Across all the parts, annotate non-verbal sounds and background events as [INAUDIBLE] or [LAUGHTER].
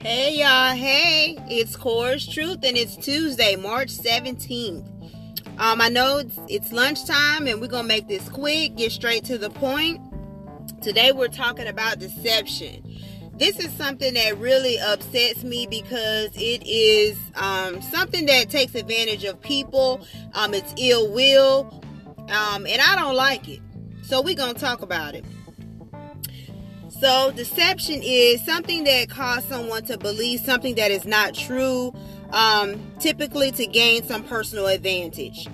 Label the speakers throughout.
Speaker 1: Hey y'all, hey, it's Core's Truth and it's Tuesday, March 17th. Um, I know it's, it's lunchtime and we're gonna make this quick, get straight to the point. Today we're talking about deception. This is something that really upsets me because it is um, something that takes advantage of people. Um, it's ill will, um, and I don't like it. So we're gonna talk about it. So, deception is something that causes someone to believe something that is not true, um, typically to gain some personal advantage.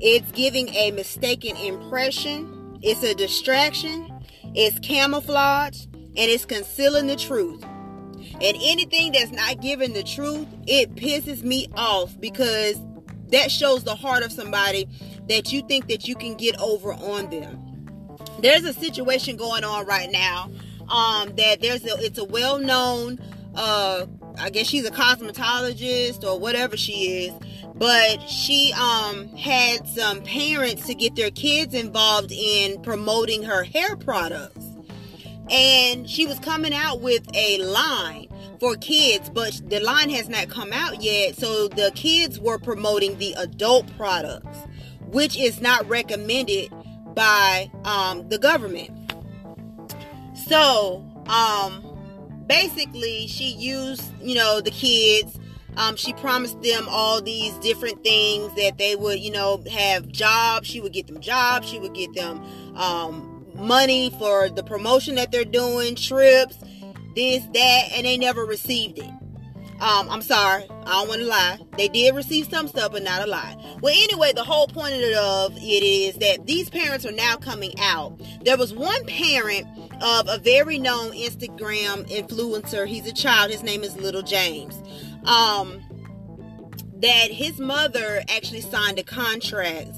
Speaker 1: It's giving a mistaken impression, it's a distraction, it's camouflage, and it's concealing the truth. And anything that's not giving the truth, it pisses me off because that shows the heart of somebody that you think that you can get over on them. There's a situation going on right now um, that there's a it's a well known uh, I guess she's a cosmetologist or whatever she is, but she um had some parents to get their kids involved in promoting her hair products. And she was coming out with a line for kids, but the line has not come out yet. So the kids were promoting the adult products, which is not recommended by um, the government. So, um, basically, she used, you know, the kids. Um, she promised them all these different things that they would, you know, have jobs. She would get them jobs. She would get them um, money for the promotion that they're doing, trips, this, that, and they never received it. Um, I'm sorry, I don't want to lie. They did receive some stuff, but not a lot. Well, anyway, the whole point of it, is that these parents are now coming out. There was one parent of a very known Instagram influencer. He's a child. His name is Little James. Um, that his mother actually signed a contract,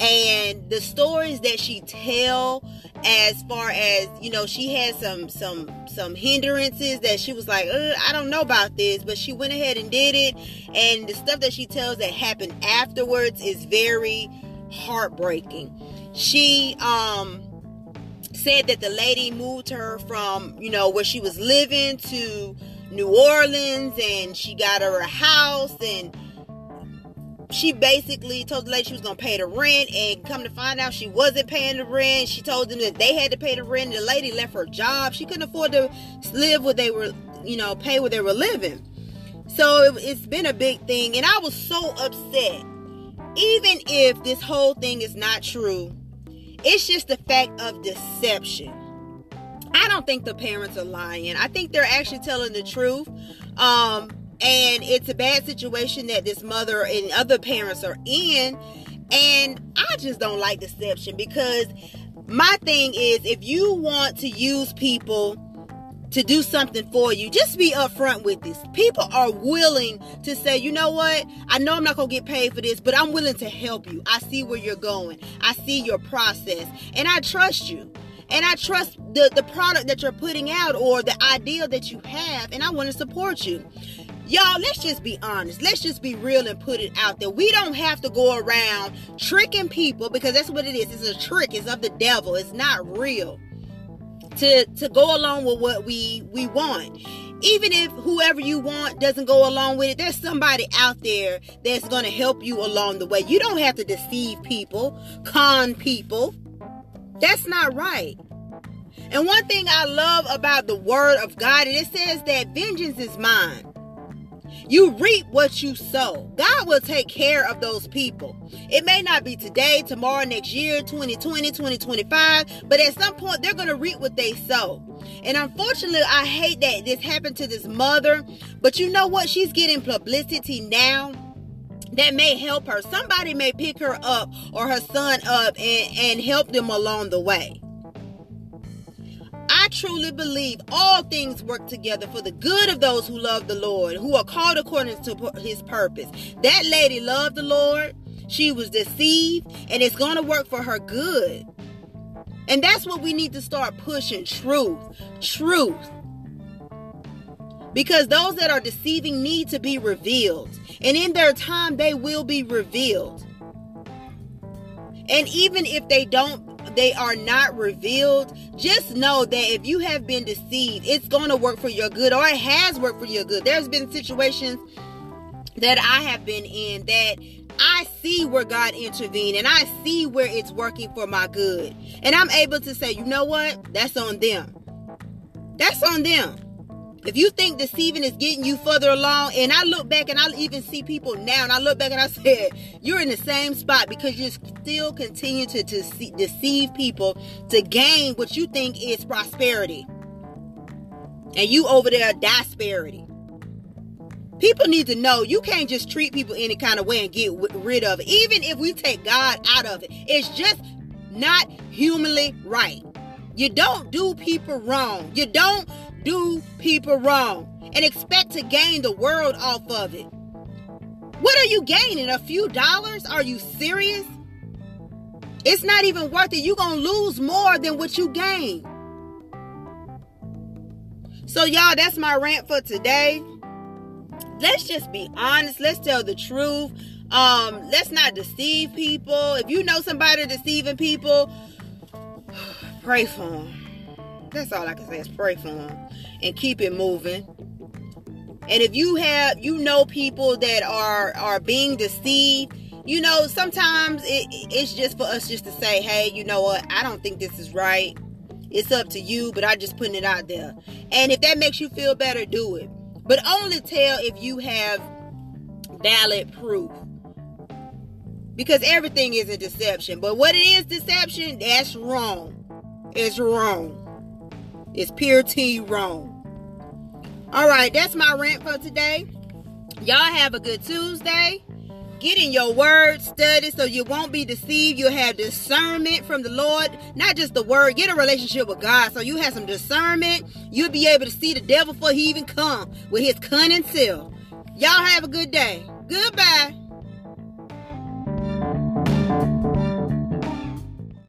Speaker 1: and the stories that she tell as far as you know she had some some some hindrances that she was like i don't know about this but she went ahead and did it. And the stuff that she tells that happened afterwards is very heartbreaking. She um said that the lady moved her from you know where she was living to new orleans and she got her a house and she basically told the lady she was gonna pay the rent and come to find out she wasn't paying the rent. She told them that they had to pay the rent the lady left her job. She couldn't afford to live where they were you know pay where they were living. So it, it's been a big thing and i was so upset. Even if this whole thing is not true it's just the fact of deception. I don't think the parents are lying. I think they're actually telling the truth. Um and it's a bad situation that this mother and other parents are in. And i just don't like deception because my thing is if you want to use people to do something for you just be upfront with this. People are willing to say you know what? I know i'm not gonna get paid for this but i'm willing to help you. I see where you're going. I see your process. And i trust you. And I trust the, the product that you're putting out or the idea that you have, and I want to support you. Y'all, let's just be honest. Let's just be real and put it out there. We don't have to go around tricking people because that's what it is. It's a trick. It's of the devil. It's not real. To to go along with what we we want. Even if whoever you want doesn't go along with it, there's somebody out there that's going to help you along the way. You don't have to deceive people, con people. That's not right. And one thing I love about the word of God, and it says that vengeance is mine. You reap what you sow. God will take care of those people. It may not be today, tomorrow, next year, 2020, 2025, but at some point they're going to reap what they sow. And unfortunately, I hate that this happened to this mother, but you know what? She's getting publicity now that may help her. Somebody may pick her up or her son up and, and help them along the way. Truly believe all things work together for the good of those who love the Lord, who are called according to his purpose. That lady loved the Lord. She was deceived, and it's going to work for her good. And that's what we need to start pushing truth. Truth. Because those that are deceiving need to be revealed. And in their time, they will be revealed. And even if they don't they are not revealed, just know that if you have been deceived, it's going to work for your good or it has worked for your good. There's been situations that I have been in that I see where God intervened and I see where it's working for my good. And I'm able to say, you know what? That's on them. That's on them. If you think deceiving is getting you further along, and I look back and I even see people now, and I look back and I [LAUGHS] said, you're in the same spot because you still continue to, to deceive people to gain what you think is prosperity. And you over there, disparity. People need to know you can't just treat people any kind of way and get rid of it. Even if we take God out of it, it's just not humanly right. You don't do people wrong. You don't do people wrong and expect to gain the world off of it. What are you gaining? A few dollars? Are you serious? It's not even worth it. You're going to lose more than what you gain. So, y'all, that's my rant for today let's just be honest. Let's tell the truth. Um, let's not deceive people. If you know somebody deceiving people, [SIGHS] pray for them. That's all I can say is pray for them and keep it moving. And if you have, you know, people that are are being deceived, you know, sometimes it, it's just for us just to say, hey, you know what? I don't think this is right. It's up to you, but I just putting it out there. And if that makes you feel better, do it. But only tell if you have valid proof. Because everything is a deception. But what it is deception, that's wrong. It's wrong. It's pure T wrong. All right, that's my rant for today. Y'all have a good Tuesday. Get in your word study so you won't be deceived. You'll have discernment from the Lord, not just the word. Get a relationship with God so you have some discernment. You'll be able to see the devil before he even come with his cunning self. Y'all have a good day. Goodbye.